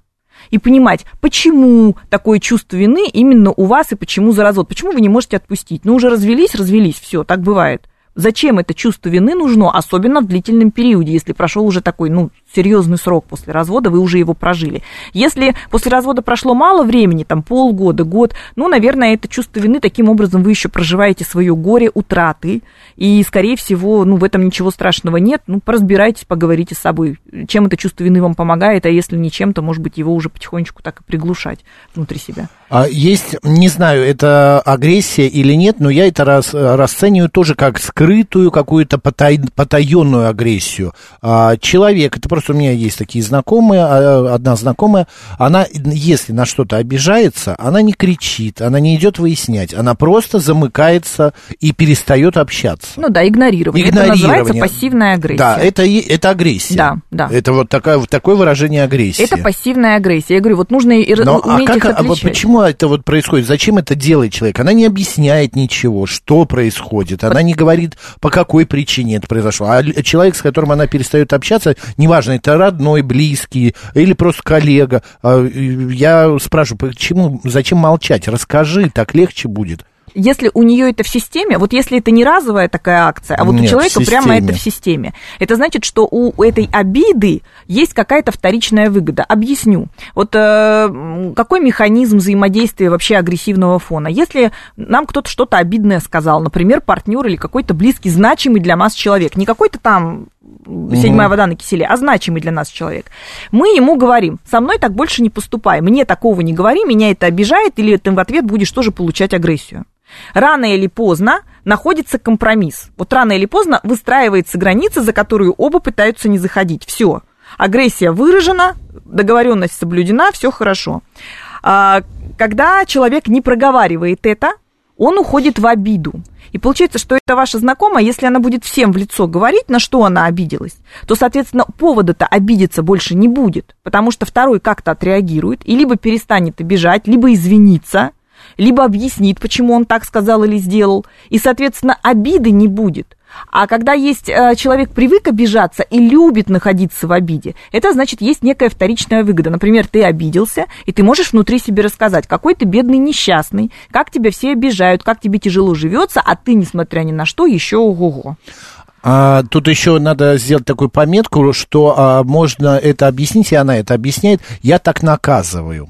и понимать, почему такое чувство вины именно у вас и почему за развод, почему вы не можете отпустить. Ну, уже развелись, развелись, все, так бывает. Зачем это чувство вины нужно, особенно в длительном периоде, если прошел уже такой, ну, серьезный срок после развода, вы уже его прожили. Если после развода прошло мало времени, там полгода, год, ну, наверное, это чувство вины, таким образом вы еще проживаете свое горе утраты, и, скорее всего, ну, в этом ничего страшного нет, ну, поразбирайтесь, поговорите с собой, чем это чувство вины вам помогает, а если не чем, то, может быть, его уже потихонечку так и приглушать внутри себя. А есть, не знаю, это агрессия или нет, но я это рас, расцениваю тоже как скрытую какую-то потай, потаенную агрессию. А, человек, это просто у меня есть такие знакомые, а, одна знакомая, она, если на что-то обижается, она не кричит, она не идет выяснять, она просто замыкается и перестает общаться. Ну да, игнорирование. игнорирование. Это называется пассивная агрессия. Да, это, это агрессия. Да, да. Это вот такая, такое выражение агрессии. Это пассивная агрессия. Я говорю, вот нужно Но, уметь а как, их. А почему это вот происходит? Зачем это делает человек? Она не объясняет ничего, что происходит. Она не говорит, по какой причине это произошло. А человек, с которым она перестает общаться, неважно, это родной, близкий или просто коллега. А, я спрашиваю, почему, зачем молчать? Расскажи, так легче будет если у нее это в системе, вот если это не разовая такая акция, а вот Нет, у человека прямо это в системе, это значит, что у этой обиды есть какая-то вторичная выгода. Объясню. Вот э, какой механизм взаимодействия вообще агрессивного фона? Если нам кто-то что-то обидное сказал, например, партнер или какой-то близкий, значимый для нас человек, не какой-то там седьмая вода на киселе, а значимый для нас человек. Мы ему говорим, со мной так больше не поступай, мне такого не говори, меня это обижает, или ты в ответ будешь тоже получать агрессию. Рано или поздно находится компромисс. Вот рано или поздно выстраивается граница, за которую оба пытаются не заходить. Все. Агрессия выражена, договоренность соблюдена, все хорошо. А, когда человек не проговаривает это, он уходит в обиду. И получается, что это ваша знакомая, если она будет всем в лицо говорить, на что она обиделась, то, соответственно, повода-то обидеться больше не будет, потому что второй как-то отреагирует и либо перестанет обижать, либо извиниться, либо объяснит, почему он так сказал или сделал, и, соответственно, обиды не будет. А когда есть э, человек привык обижаться и любит находиться в обиде, это значит есть некая вторичная выгода. Например, ты обиделся, и ты можешь внутри себе рассказать, какой ты бедный несчастный, как тебя все обижают, как тебе тяжело живется, а ты, несмотря ни на что, еще ого-го. А, тут еще надо сделать такую пометку, что а, можно это объяснить, и она это объясняет. Я так наказываю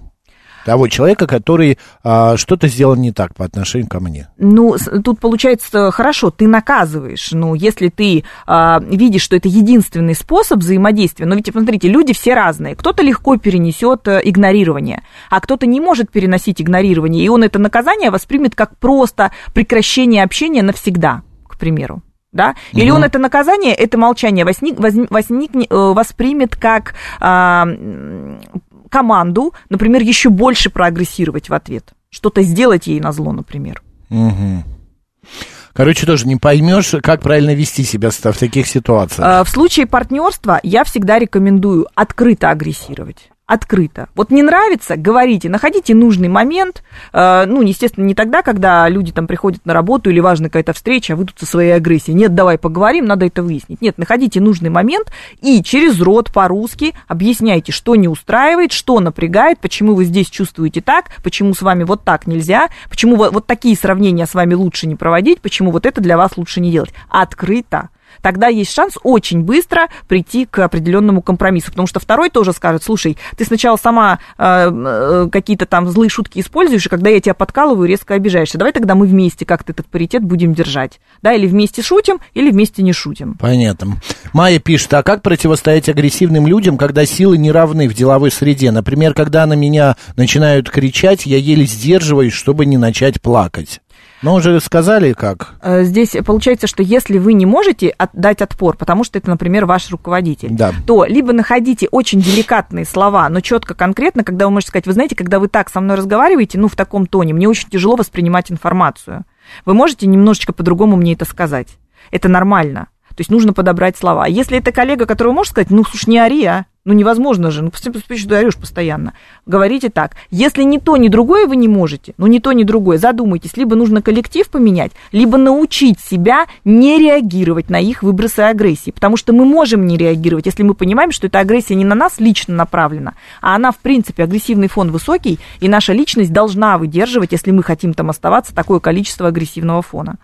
того человека, который а, что-то сделал не так по отношению ко мне. Ну, тут получается хорошо, ты наказываешь. Ну, если ты а, видишь, что это единственный способ взаимодействия, но ведь, смотрите, люди все разные. Кто-то легко перенесет э, игнорирование, а кто-то не может переносить игнорирование, и он это наказание воспримет как просто прекращение общения навсегда примеру. Да? Или он это наказание, это молчание возник, возник, возник, э, воспримет как а, команду, например, еще больше проагрессировать в ответ. Что-то сделать ей на зло, например. Мгм. Короче, тоже не поймешь, как правильно вести себя в таких ситуациях. Э, В случае партнерства я всегда рекомендую открыто агрессировать. Открыто. Вот не нравится, говорите, находите нужный момент. Э, Ну, естественно, не тогда, когда люди там приходят на работу или важная какая-то встреча, а вы тут со своей агрессией. Нет, давай поговорим, надо это выяснить. Нет, находите нужный момент и через рот по-русски объясняйте, что не устраивает, что напрягает, почему вы здесь чувствуете так, почему с вами вот так нельзя, почему вот такие сравнения с вами лучше не проводить, почему вот это для вас лучше не делать. Открыто тогда есть шанс очень быстро прийти к определенному компромиссу. Потому что второй тоже скажет, слушай, ты сначала сама э, э, какие-то там злые шутки используешь, и когда я тебя подкалываю, резко обижаешься. Давай тогда мы вместе как-то этот паритет будем держать. Да, или вместе шутим, или вместе не шутим. Понятно. Майя пишет, а как противостоять агрессивным людям, когда силы не равны в деловой среде? Например, когда на меня начинают кричать, я еле сдерживаюсь, чтобы не начать плакать. Ну, уже сказали как. Э, Здесь получается, что если вы не можете дать отпор, потому что это, например, ваш руководитель, Да. то либо находите очень деликатные слова, но четко, конкретно, когда вы можете сказать, вы знаете, когда вы так со мной разговариваете, ну, в таком тоне, мне очень тяжело воспринимать информацию. Вы можете немножечко по-другому мне это сказать. Это нормально. То есть нужно подобрать слова. А Если это коллега, который может сказать, ну, слушай, не ори, а? Ну, невозможно же. Ну, ты орешь постоянно. Говорите так. Если ни то, ни другое вы не можете, ну, ни то, ни другое, задумайтесь. Либо нужно коллектив поменять, либо научить себя не реагировать на их выбросы агрессии. Потому что мы можем не реагировать, если мы понимаем, что эта агрессия не на нас лично направлена, а она, в принципе, агрессивный фон высокий, и наша личность должна выдерживать, если мы хотим там оставаться, такое количество агрессивного фона.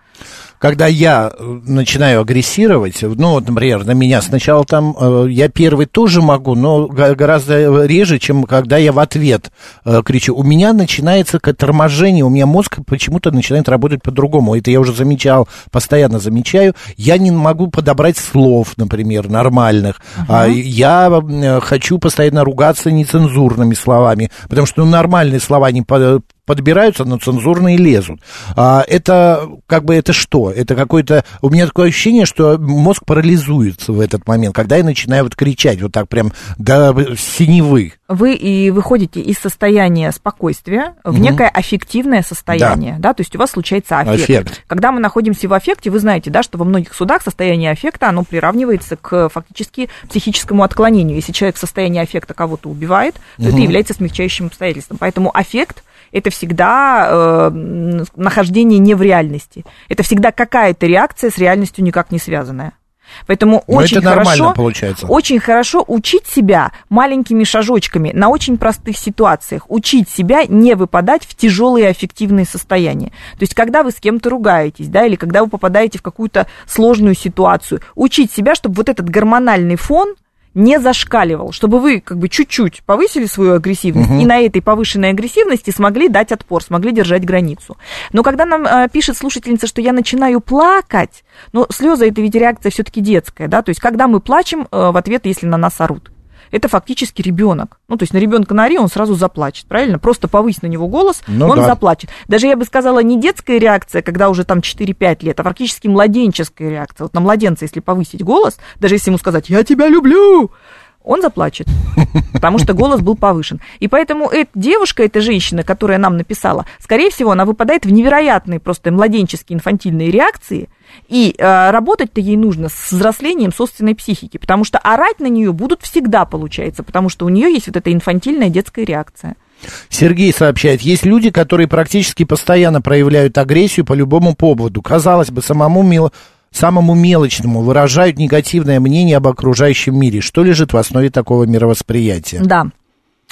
Когда я э, начинаю агрессировать, ну, вот, например, на меня сначала там, э, я первый тоже могу, но гораздо реже, чем когда я в ответ э, кричу. У меня начинается торможение, у меня мозг почему-то начинает работать по-другому. Это я уже замечал, постоянно замечаю. Я не могу подобрать слов, например, нормальных. А я хочу постоянно ругаться нецензурными словами, потому что ну, нормальные слова не по- подбираются, но цензурные лезут. А, это как бы это что? Это какое-то... У меня такое ощущение, что мозг парализуется в этот момент, когда я начинаю вот кричать вот так прям до синевы. вы и выходите из состояния спокойствия в некое аффективное состояние, да. то есть у вас случается аффект. Аффект. Когда мы находимся в аффекте, вы знаете, да, что во многих судах состояние аффекта, оно приравнивается к фактически психическому отклонению. Если человек в состоянии аффекта кого-то убивает, то это является смягчающим обстоятельством. Поэтому аффект это всегда э, нахождение не в реальности. Это всегда какая-то реакция с реальностью никак не связанная. Поэтому Но очень это хорошо, получается. очень хорошо учить себя маленькими шажочками на очень простых ситуациях. Учить себя не выпадать в тяжелые аффективные состояния. То есть, когда вы с кем-то ругаетесь, да, или когда вы попадаете в какую-то сложную ситуацию, учить себя, чтобы вот этот гормональный фон не зашкаливал, чтобы вы как бы чуть-чуть повысили свою агрессивность и на этой повышенной агрессивности смогли дать отпор, смогли держать границу. Но когда нам э, пишет слушательница, что я начинаю плакать, но слезы это ведь реакция все-таки детская, да, то есть когда мы плачем э, в ответ, если на нас орут. Это фактически ребенок. Ну, то есть на ребенка на ори он сразу заплачет, правильно? Просто повысь на него голос, Ну он да. заплачет. Даже я бы сказала, не детская реакция, когда уже там 4-5 лет, а практически младенческая реакция. Вот на младенца, если повысить голос, даже если ему сказать «я тебя люблю», он заплачет, потому что голос был повышен. И поэтому эта девушка, эта женщина, которая нам написала, скорее всего, она выпадает в невероятные просто младенческие инфантильные реакции, и э, работать-то ей нужно с взрослением собственной психики, потому что орать на нее будут всегда, получается, потому что у нее есть вот эта инфантильная детская реакция. Сергей сообщает, есть люди, которые практически постоянно проявляют агрессию по любому поводу. Казалось бы, самому мил- самому мелочному выражают негативное мнение об окружающем мире. Что лежит в основе такого мировосприятия? Да.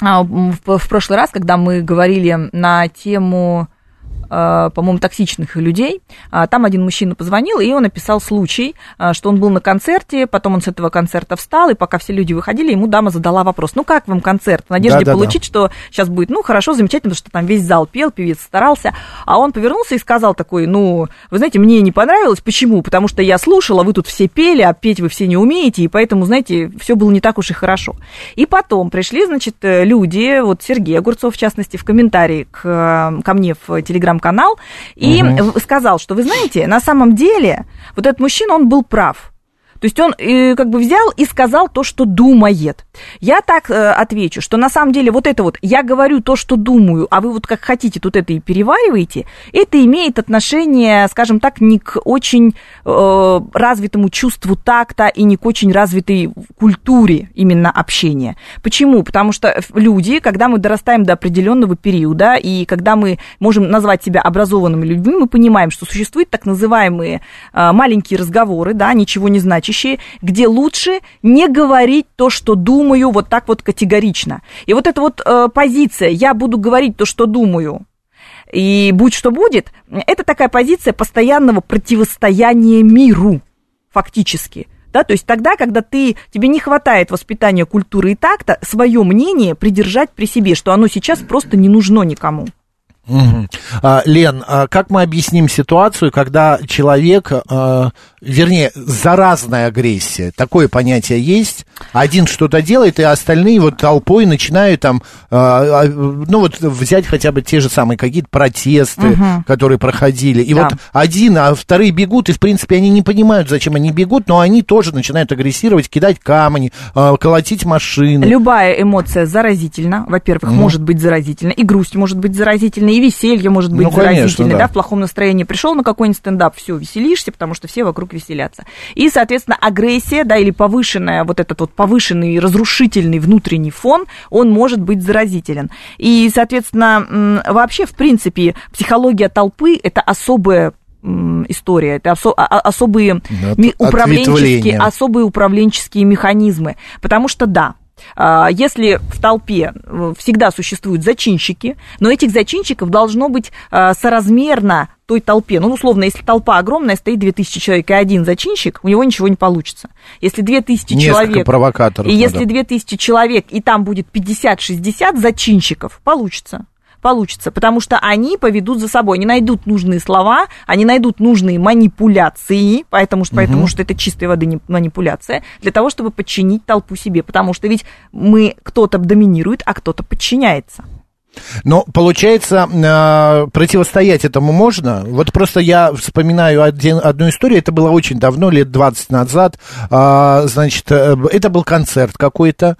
А, В, прошлый раз, когда мы говорили на тему, по-моему, токсичных людей, а, там один мужчина позвонил, и он описал случай, а, что он был на концерте, потом он с этого концерта встал, и пока все люди выходили, ему дама задала вопрос, ну как вам концерт? В надежде Да-да-да. получить, что сейчас будет, ну хорошо, замечательно, потому что там весь зал пел, певец старался, а он повернулся и сказал такой, ну, вы знаете, мне не понравилось, почему? Потому что я слушала, вы тут все пели, а петь вы все не умеете, и поэтому, знаете, все было не так уж и хорошо. И потом пришли, значит, э, люди, вот Сергей Огурцов, в частности, в комментарии к, э, ко мне в телеграм-канале телеграм-канал и Мгм. сказал, что вы знаете, на самом деле вот этот мужчина, он был прав. То есть он э, как бы взял и сказал то, что думает. Я так э, отвечу, что на самом деле вот это вот, я говорю то, что думаю, а вы вот как хотите тут это и перевариваете, это имеет отношение, скажем так, не к очень э, развитому чувству такта и не к очень развитой культуре именно общения. Почему? Потому что люди, когда мы дорастаем до определенного периода, и когда мы можем назвать себя образованными людьми, мы понимаем, что существуют так называемые э, маленькие разговоры, да, ничего не значащие, где лучше не говорить то, что думаю, вот так вот категорично. И вот эта вот э, позиция «я буду говорить то, что думаю», и будь что будет, это такая позиция постоянного противостояния миру, фактически. Да, то есть тогда, когда ты, тебе не хватает воспитания культуры и такта, свое мнение придержать при себе, что оно сейчас просто не нужно никому. А, Лен, а как мы объясним ситуацию, когда человек, а, вернее, заразная агрессия, такое понятие есть, один что-то делает, и остальные вот толпой начинают там, ну вот взять хотя бы те же самые какие-то протесты, Мгм. которые проходили, и Да. вот один, а вторые бегут, и в принципе они не понимают, зачем они бегут, но они тоже начинают агрессировать, кидать камни, колотить машины. Любая эмоция заразительна. Во-первых, Мгм. может быть заразительна, и грусть может быть заразительна, и веселье может быть Ну, конечно, заразительной. да. Да. в плохом настроении пришел на какой-нибудь стендап, все, веселишься, потому что все вокруг веселятся. И, соответственно, агрессия, да, или повышенная, вот этот вот повышенный разрушительный внутренний фон, он может быть заразителен. И, соответственно, вообще, в принципе, психология толпы – это особая история, это осо- а- а- особые Да, управленческие, особые управленческие механизмы. Потому что да, если в толпе э, всегда существуют зачинщики, но этих зачинщиков должно быть а, соразмерно той толпе. Ну, условно, если толпа огромная, стоит 2000 человек и один зачинщик, у него ничего не получится. Если 2000 Несколько человек... провокаторов. И надо. если 2000 человек, и там будет 50-60 зачинщиков, получится. Получится, потому что они поведут за собой, они найдут нужные слова, они найдут нужные манипуляции, поэтому, что, поэтому что это чистой воды не- манипуляция, для того, чтобы подчинить толпу себе, потому что ведь мы, кто-то доминирует, а кто-то подчиняется. Но получается, э, противостоять этому можно. Вот просто я вспоминаю один- одну историю, это было очень давно, лет 20 назад. А, Значит, э, это был концерт какой-то.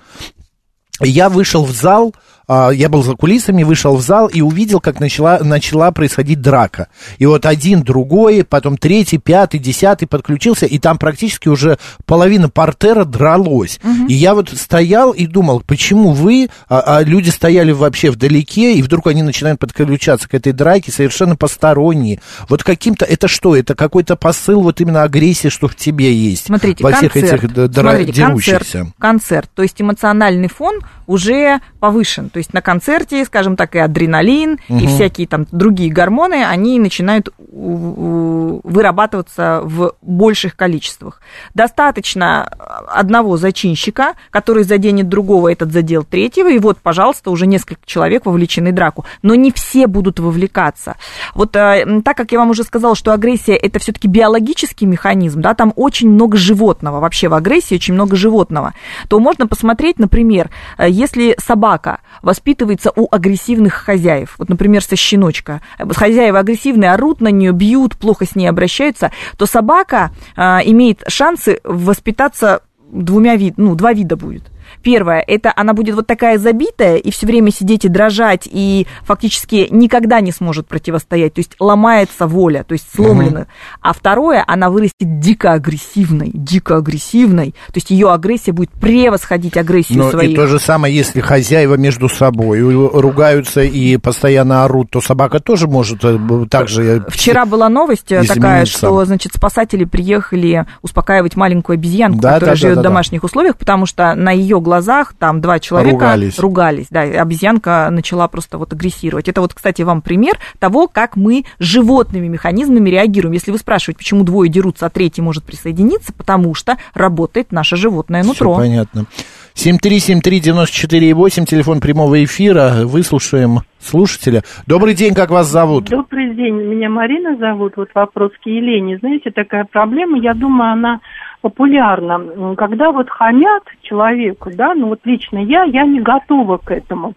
Я вышел в зал, а, я был за кулисами, вышел в зал и увидел, как начала, начала происходить драка. И вот один, другой, потом третий, пятый, десятый подключился, и там практически уже половина портера дралось. И я вот стоял и думал, почему вы, а, а люди стояли вообще вдалеке, и вдруг они начинают подключаться к этой драке, совершенно посторонние. Вот каким-то, это что, это какой-то посыл вот именно агрессии, что в тебе есть? Смотрите, во концерт, всех этих дра- смотрите, дерущихся. концерт, концерт, то есть эмоциональный фон уже повышен. То есть на концерте, скажем так, и адреналин, и всякие там другие гормоны, они начинают вырабатываться в больших количествах. Достаточно одного зачинщика, который заденет другого, этот задел третьего, и вот, пожалуйста, уже несколько человек вовлечены в драку. Но не все будут вовлекаться. Вот э, так как я вам уже сказала, что агрессия это все-таки биологический механизм, да, там очень много животного, вообще в агрессии очень много животного, то можно посмотреть, например, э, если собака воспитывается у агрессивных хозяев, вот, например, со щеночка, э, хозяева агрессивные, орут на нее, бьют, плохо с ней обращаются, то собака э, имеет шансы воспитаться двумя вид, ну, два вида будет. Первое, это она будет вот такая забитая и все время сидеть и дрожать, и фактически никогда не сможет противостоять, то есть ломается воля, то есть сломлена. А второе, она вырастет дико агрессивной, дико агрессивной, то есть ее агрессия будет превосходить агрессию Ну, своих. и то же самое, если хозяева между собой ругаются и постоянно орут, то собака тоже может э, так же... э, Вчера была новость э, такая, что, значит, спасатели приехали успокаивать маленькую обезьянку, Да, которая да, живет да, в да, домашних условиях, потому что на ее глазах там два человека Ругались. ругались, да, и обезьянка начала просто вот агрессировать. Это вот, кстати, вам пример того, как мы животными механизмами реагируем. Если вы спрашиваете, почему двое дерутся, а третий может присоединиться, потому что работает наше животное Всё нутро. понятно. 7373948, телефон прямого эфира. Выслушаем слушателя. Добрый день, как вас зовут? Добрый день, меня Марина зовут. Вот вопрос к Елене. Знаете, такая проблема, я думаю, она популярна. М, Когда вот хамят человеку, да, ну вот лично я, я не готова к этому.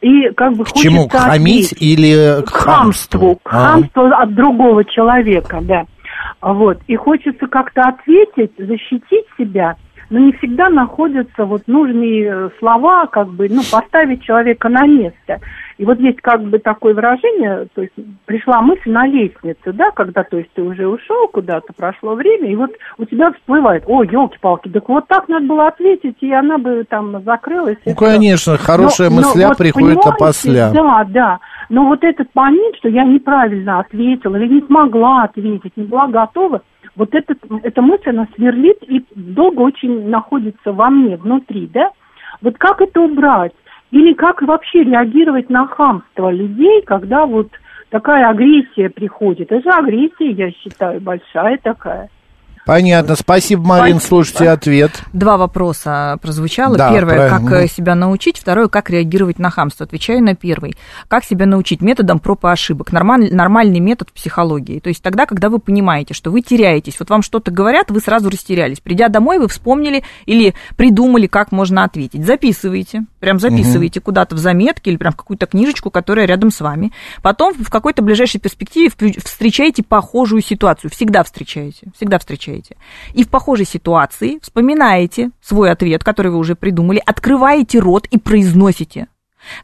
и как бы К чему? К хамить или к к хамству, к А. хамству от другого человека, да. А Вот. И хочется как-то ответить, защитить себя, но не всегда находятся вот нужные э, слова, как бы, ну, поставить человека на место. И вот есть как бы такое выражение, то есть пришла мысль на лестнице, да, когда, то есть ты уже ушел куда-то, прошло время, и вот у тебя всплывает, о, елки-палки, так вот так надо было ответить, и она бы там закрылась. Ну, конечно, хорошая Но- но мысля вот приходит понимаете, опосля. Да, да. Но вот этот момент, что я неправильно ответила или не смогла ответить, не была готова, вот этот, эта мысль, она сверлит и долго очень находится во мне, внутри, да? Вот как это убрать? Или как вообще реагировать на хамство людей, когда вот такая агрессия приходит? Это же агрессия, я считаю, большая такая. Понятно. Спасибо, Марин. Спасибо. Слушайте ответ. Два вопроса прозвучало. Да, Первое, правильно. как э, себя научить. Второе, как реагировать на хамство. Отвечаю на первый. Как себя научить? Методом проб и ошибок. Нормаль- нормальный метод в психологии. То есть тогда, когда вы понимаете, что вы теряетесь. Вот вам что-то говорят, вы сразу растерялись. Придя домой, вы вспомнили или придумали, как можно ответить. Записывайте. Прям записывайте куда-то в заметки или прям в какую-то книжечку, которая рядом с вами. Потом в какой-то ближайшей перспективе встречаете похожую ситуацию. Всегда встречаете. Всегда встречаете. И в похожей ситуации вспоминаете свой ответ, который вы уже придумали, открываете рот и произносите.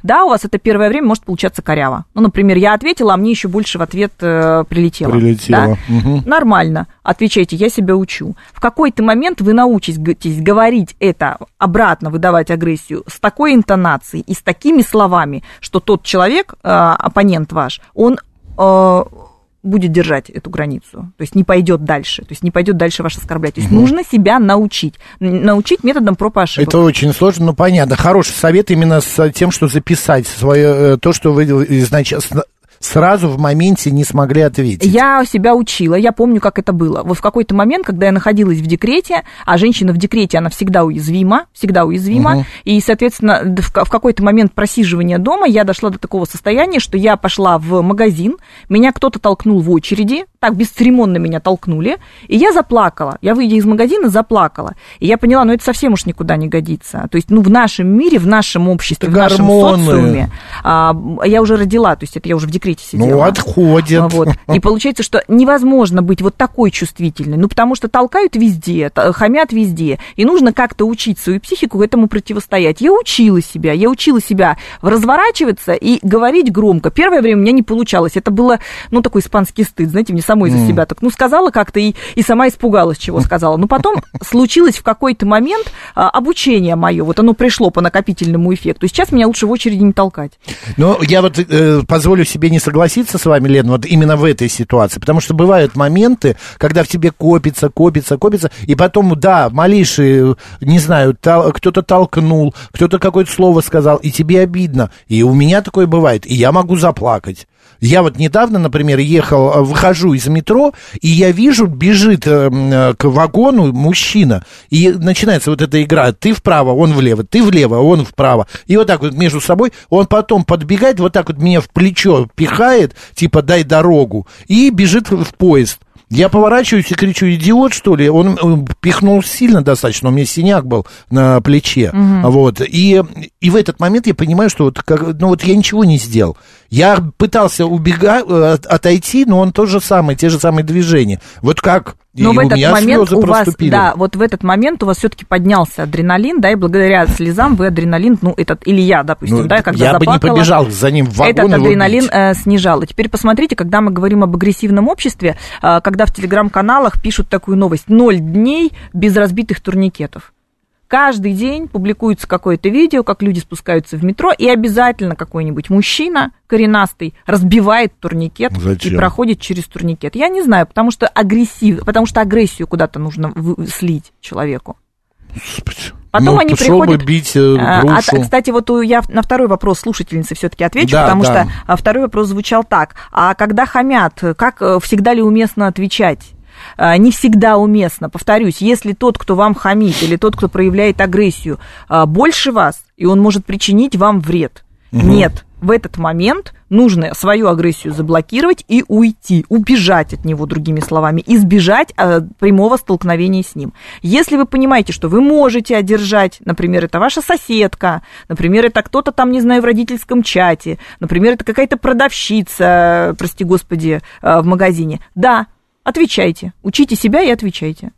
Да, у вас это первое время может получаться коряво. Ну, например, я ответила, а мне еще больше в ответ э, прилетело. Прилетело. Да? Мгм. Нормально. Отвечайте, я себя учу. В какой-то момент вы научитесь говорить это обратно, выдавать агрессию с такой интонацией и с такими словами, что тот человек, э, оппонент ваш, он э, будет держать эту границу, то есть не пойдет дальше, то есть не пойдет дальше вас оскорблять. То есть нужно себя научить, научить методом проб и ошибок. Это очень сложно, но понятно. Хороший совет именно с тем, что записать свое, э, то, что вы изначально сразу в моменте не смогли ответить. Я себя учила, я помню, как это было. Вот в какой-то момент, когда я находилась в декрете, а женщина в декрете, она всегда уязвима, всегда уязвима, Мгм. и, соответственно, в какой-то момент просиживания дома я дошла до такого состояния, что я пошла в магазин, меня кто-то толкнул в очереди, так бесцеремонно меня толкнули, и я заплакала. Я, выйдя из магазина, заплакала. И я поняла, ну это совсем уж никуда не годится. То есть, ну в нашем мире, в нашем обществе, Это в нашем гормоны. социуме, а, я уже родила, то есть это я уже в декрете сидела. Ну, отходят. А, Вот. И получается, что невозможно быть вот такой чувствительной, ну, потому что толкают везде, хамят везде, и нужно как-то учить свою психику этому противостоять. Я учила себя, я учила себя разворачиваться и говорить громко. Первое время у меня не получалось, это было, ну, такой испанский стыд, знаете, мне самой за себя так, ну, сказала как-то и, и сама испугалась, чего сказала. Но потом случилось в какой-то момент а, обучение мое, вот оно пришло по накопительному эффекту. Сейчас меня лучше в очереди не толкать. Но я вот э, позволю себе не согласиться с вами, Лен, вот именно в этой ситуации, потому что бывают моменты, когда в тебе копится, копится, копится, и потом, да, малейший, не знаю, тол- кто-то толкнул, кто-то какое-то слово сказал, и тебе обидно. И у меня такое бывает, и я могу заплакать. Я вот недавно, например, ехал, э, выхожу из метро, и я вижу, бежит э, э, к вагону мужчина, и начинается вот эта игра, ты вправо, он влево, ты влево, он вправо. И вот так вот между собой, он потом подбегает, вот так вот меня в плечо пихает, типа дай дорогу, и бежит в поезд. Я поворачиваюсь и кричу, идиот, что ли? Он э, пихнул сильно достаточно, у меня синяк был на плече. Вот. И, и в этот момент я понимаю, что вот, как, ну, вот я ничего не сделал. Я пытался убегать, отойти, но он то же самое, те же самые движения. Вот как? Но и в этот момент у вас, да, вот в этот момент у вас все-таки поднялся адреналин, да, и благодаря слезам вы адреналин, ну, этот, или я, допустим, Ну, да, когда я бы не заплакала, побежал за ним в вагон этот адреналин э, снижал. И теперь посмотрите, когда мы говорим об агрессивном обществе, э, когда в телеграм-каналах пишут такую новость, ноль дней без разбитых турникетов. Каждый день публикуется какое-то видео, как люди спускаются в метро, и обязательно какой-нибудь мужчина коренастый разбивает турникет Зачем? и проходит через турникет. Я не знаю, потому что агрессив, потому что агрессию куда-то нужно вы- слить человеку. Господи. Потом ну, они приходят- бы бить э, А, грушу. а, кстати, вот у- я на второй вопрос слушательницы все-таки отвечу, Да, потому да. что а, второй вопрос звучал так. А когда хамят, как э, всегда ли уместно отвечать? А, Не всегда уместно. Повторюсь, если тот, кто вам хамит, или тот, кто проявляет агрессию, а, больше вас, и он может причинить вам вред. Нет, в этот момент нужно свою агрессию заблокировать и уйти, убежать от него, другими словами, избежать э, прямого столкновения с ним. Если вы понимаете, что вы можете одержать, например, это ваша соседка, например, это кто-то там, не знаю, в родительском чате, например, это какая-то продавщица, прости господи, э, в магазине, да, отвечайте, учите себя и отвечайте.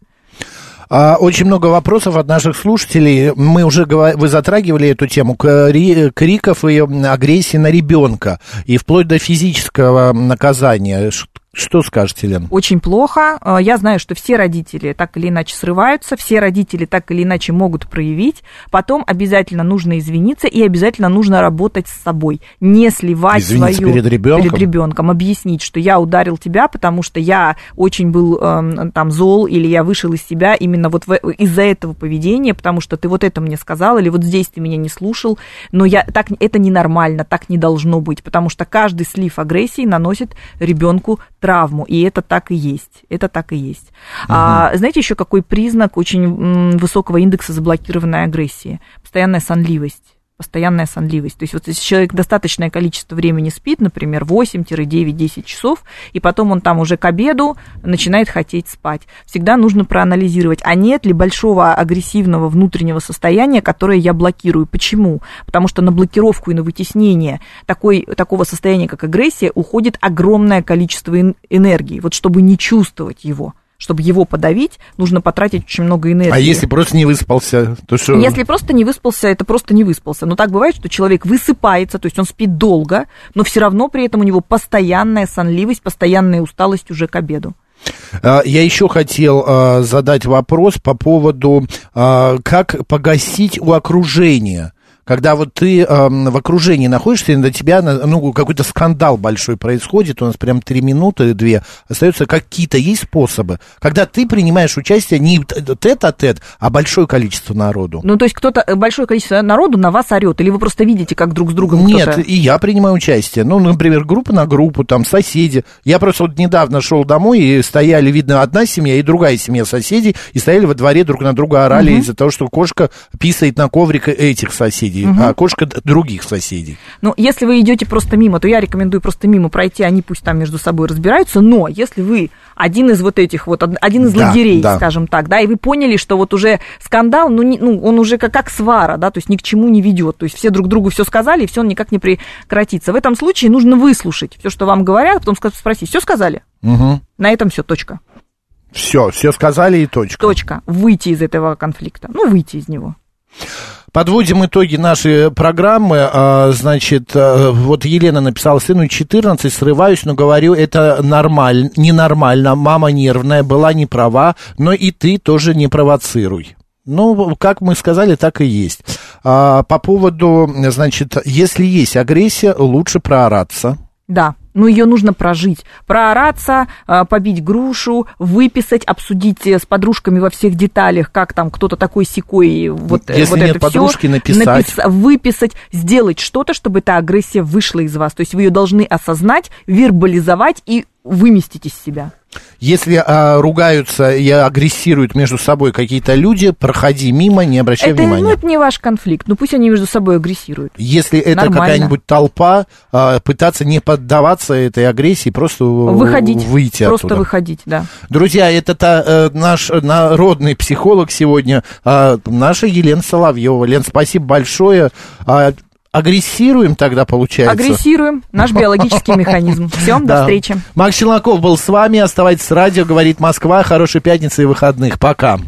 А, Очень много вопросов от наших слушателей. Мы уже вы затрагивали эту тему кри- криков и агрессии на ребенка и вплоть до физического наказания. Что скажете, Лен? Очень плохо. Э, Я знаю, что все родители так или иначе срываются, все родители так или иначе могут проявить. Потом обязательно нужно извиниться и обязательно нужно работать с собой. Не сливать Извиниться свою... перед ребенком? Перед ребенком. Объяснить, что я ударил тебя, потому что я очень был эм, там зол, или я вышел из себя именно вот из-за этого поведения, потому что ты вот это мне сказал, или вот здесь ты меня не слушал. Но я, так, это ненормально, так не должно быть, потому что каждый слив агрессии наносит ребенку травму, и это так и есть. Это так и есть. А, знаете, еще какой признак очень высокого индекса заблокированной агрессии? Постоянная сонливость. Постоянная сонливость. То есть вот если человек достаточное количество времени спит, например, 8-9-10 часов, и потом он там уже к обеду начинает хотеть спать. Всегда нужно проанализировать, а нет ли большого агрессивного внутреннего состояния, которое я блокирую. Почему? Потому что на блокировку и на вытеснение такой, такого состояния, как агрессия, уходит огромное количество эн- энергии. Вот чтобы не чувствовать его, чтобы его подавить, нужно потратить очень много энергии. А если просто не выспался, то что? Если просто не выспался, это просто не выспался. Но так бывает, что человек высыпается, то есть он спит долго, но все равно при этом у него постоянная сонливость, постоянная усталость уже к обеду. А, Я еще хотел а, задать вопрос по поводу, а, как погасить у окружения. Когда вот ты ам, в окружении находишься, и на тебя ну, какой-то скандал большой происходит, у нас прям три минуты, две, остаются какие-то есть способы, когда ты принимаешь участие не тет-а-тет, а большое количество народу. Ну, то есть кто-то, э, большое количество народу на вас орет, или вы просто видите, как друг с другом Нет, и я принимаю участие. Ну, например, группа на группу, там соседи. Я просто вот недавно шел домой, и стояли, видно, одна семья и другая семья соседей, и стояли во дворе друг на друга орали из-за того, что кошка писает на коврик этих соседей, а кошка других соседей. Ну, если вы идете просто мимо, то я рекомендую просто мимо пройти, они пусть там между собой разбираются, но если вы один из вот этих вот, од- один из Да, лагерей, да. скажем так, да, и вы поняли, что вот уже скандал, ну, не- ну он уже как, как свара, да, то есть ни к чему не ведет, то есть все друг другу все сказали, и все никак не прекратится. В этом случае нужно выслушать все, что вам говорят, а потом спросить, все сказали? На этом все, точка. Все, все сказали и точка. Точка. Выйти из этого конфликта. Ну, выйти из него. Подводим итоги нашей программы. А, Значит, а, вот Елена написала сыну 14, срываюсь, но говорю, это нормально, ненормально. Мама нервная, была не права, но и ты тоже не провоцируй. Ну, как мы сказали, так и есть. А, по поводу, значит, если есть агрессия, лучше проораться. Да, ну ее нужно прожить, проораться, э, побить грушу, выписать, обсудить э, с подружками во всех деталях, как там кто-то такой секой, вот, э, Если вот нет это подружки, написать. напис- выписать, сделать что-то, чтобы эта агрессия вышла из вас. То есть вы ее должны осознать, вербализовать и выместить из себя. Если а, ругаются и агрессируют между собой какие-то люди, проходи мимо, не обращай это, внимания. ну, это не ваш конфликт, ну пусть они между собой агрессируют. Если это Нормально. какая-нибудь толпа, а, пытаться не поддаваться этой агрессии, просто Выходить, выйти просто оттуда. выходить, да. Друзья, это та, э, наш народный психолог сегодня, а, наша Елена Соловьева. Лен, спасибо большое. Агрессируем тогда, получается? Агрессируем, наш биологический механизм. Все, до встречи. Макс Челноков был с вами. Оставайтесь с радио, говорит Москва. Хорошей пятницы и выходных. Пока.